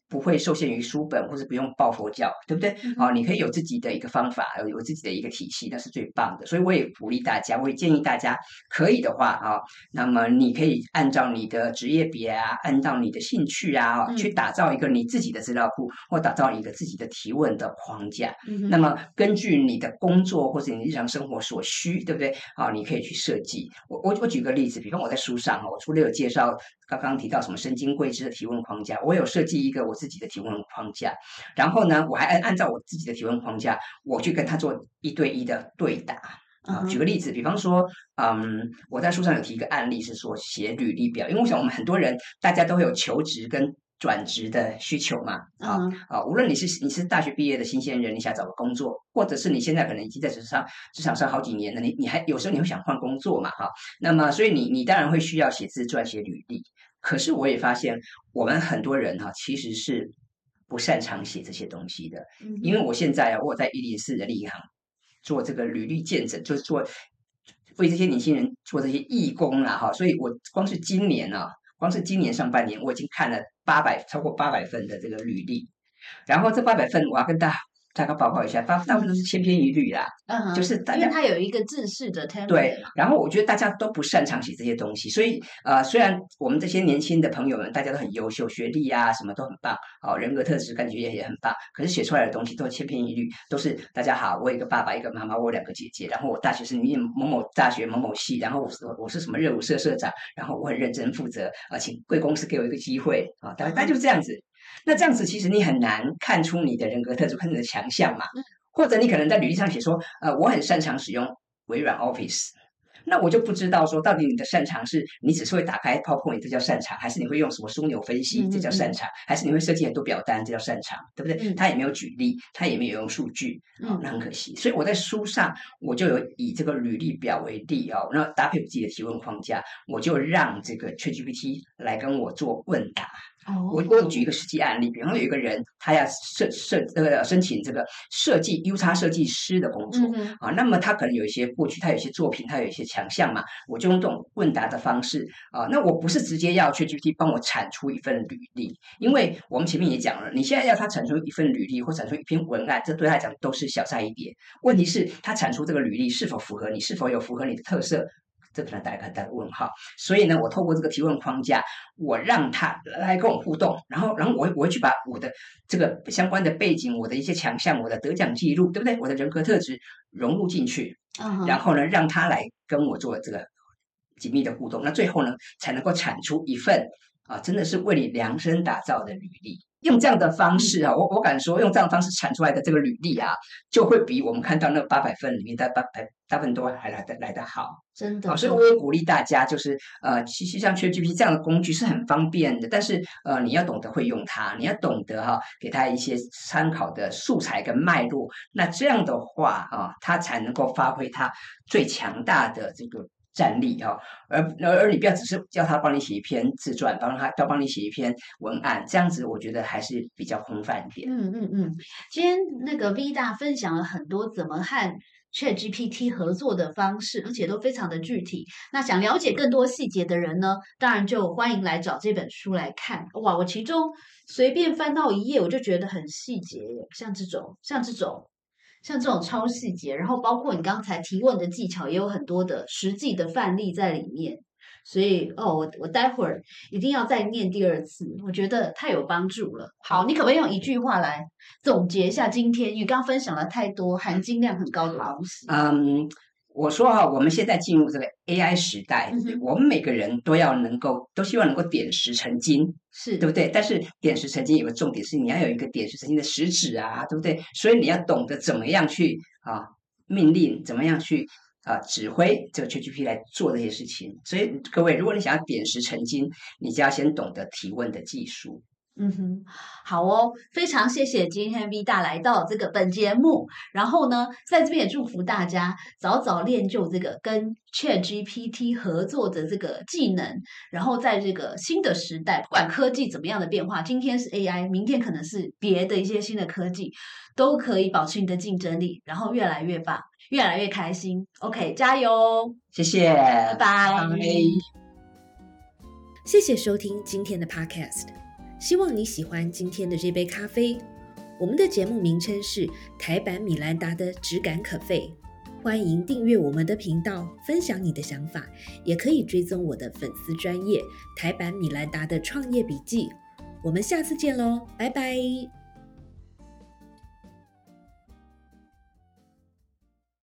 不会受限于书本，或者不用抱佛脚，对不对？哦，你可以有自己的一个方法，有自己的一个体系，那是最棒的。所以我也鼓励大家，我也建议大家，可以的话啊，那么你可以按照你的职业别啊，按照你的兴趣啊，去打造一个你自己的资料库，或打造一个自己的提问的框架。那么根据你的工作或者你日常生活所需，对不对？啊。你可以去设计。我我我举个例子，比方我在书上哈，我除了有介绍刚刚提到什么神经贵知的提问框架，我有设计一个我自己的提问框架。然后呢，我还按按照我自己的提问框架，我去跟他做一对一的对答啊。举个例子，比方说，嗯，我在书上有提一个案例，是说写履历表，因为我想我们很多人大家都会有求职跟。转职的需求嘛，啊啊，无论你是你是大学毕业的新鲜人，你想找个工作，或者是你现在可能已经在职场职场上好几年了，你你还有时候你会想换工作嘛，哈，那么所以你你当然会需要写自传、写履历。可是我也发现，我们很多人哈其实是不擅长写这些东西的，嗯因为我现在啊，我在一零四人力银行做这个履历见证，就是做为这些年轻人做这些义工啦，哈，所以我光是今年啊。光是今年上半年，我已经看了八百超过八百份的这个履历，然后这八百份我要跟大家。大概报告一下，大大部分都是千篇一律啦，嗯，就是大家它有一个制式的 template。对，然后我觉得大家都不擅长写这些东西，所以呃，虽然我们这些年轻的朋友们大家都很优秀，学历啊什么都很棒，哦，人格特质感觉也也很棒，可是写出来的东西都千篇一律，都是大家好，我有一个爸爸，一个妈妈，我有两个姐姐，然后我大学是念某某大学某某系，然后我是我是什么热舞社社长，然后我很认真负责，啊，请贵公司给我一个机会啊，大概就是这样子。那这样子其实你很难看出你的人格特质，看你的强项嘛。或者你可能在履历上写说，呃，我很擅长使用微软 Office。那我就不知道说，到底你的擅长是你只是会打开 PowerPoint 这叫擅长，还是你会用什么枢纽分析这叫擅长，还是你会设计很多表单这叫擅长，对不对？他也没有举例，他也没有用数据，哦，那很可惜。所以我在书上我就有以这个履历表为例哦，然后搭配我自己的提问框架，我就让这个 ChatGPT 来跟我做问答。我我举一个实际案例，比方有一个人，他要设设呃申请这个设计 U 叉设计师的工作啊，那么他可能有一些过去他有一些作品，他有一些强项嘛，我就用这种问答的方式啊，那我不是直接要 ChatGPT 帮我产出一份履历，因为我们前面也讲了，你现在要他产出一份履历或产出一篇文案，这对他来讲都是小菜一碟。问题是，他产出这个履历是否符合你，是否有符合你的特色？这可能打一个很大的问号，所以呢，我透过这个提问框架，我让他来跟我互动，然后，然后我我会去把我的这个相关的背景、我的一些强项、我的得奖记录，对不对？我的人格特质融入进去，然后呢，让他来跟我做这个紧密的互动，那最后呢，才能够产出一份啊，真的是为你量身打造的履历。用这样的方式啊，我我敢说，用这样的方式产出来的这个履历啊，就会比我们看到那八百份里面的八百大部分都还来的来的好，真的。所以我也鼓励大家，就是呃，其实像 ChatGPT 这样的工具是很方便的，但是呃，你要懂得会用它，你要懂得哈，给它一些参考的素材跟脉络，那这样的话啊，它才能够发挥它最强大的这个。战力啊，而而而你不要只是叫他帮你写一篇自传，帮他要帮你写一篇文案，这样子我觉得还是比较空泛一点。嗯嗯嗯，今天那个 V 大分享了很多怎么和 Chat GPT 合作的方式，而且都非常的具体。那想了解更多细节的人呢，当然就欢迎来找这本书来看。哇，我其中随便翻到一页，我就觉得很细节，像这种，像这种。像这种超细节，然后包括你刚才提问的技巧，也有很多的实际的范例在里面。所以哦，我我待会儿一定要再念第二次，我觉得太有帮助了。好，你可不可以用一句话来总结一下今天？因为刚分享了太多含金量很高的东西。嗯。我说哈，我们现在进入这个 AI 时代，我们每个人都要能够，都希望能够点石成金，是对不对？但是点石成金有个重点是，你要有一个点石成金的实质啊，对不对？所以你要懂得怎么样去啊命令，怎么样去啊指挥这个 ChatGPT 来做这些事情。所以各位，如果你想要点石成金，你就要先懂得提问的技术。嗯哼，好哦，非常谢谢今天 V 大来到这个本节目，然后呢，在这边也祝福大家早早练就这个跟 Chat GPT 合作的这个技能，然后在这个新的时代，不管科技怎么样的变化，今天是 AI，明天可能是别的一些新的科技，都可以保持你的竞争力，然后越来越棒，越来越开心。OK，加油！谢谢，拜拜。谢谢收听今天的 Podcast。希望你喜欢今天的这杯咖啡。我们的节目名称是台版米兰达的质感可废。欢迎订阅我们的频道，分享你的想法，也可以追踪我的粉丝专业台版米兰达的创业笔记。我们下次见喽，拜拜。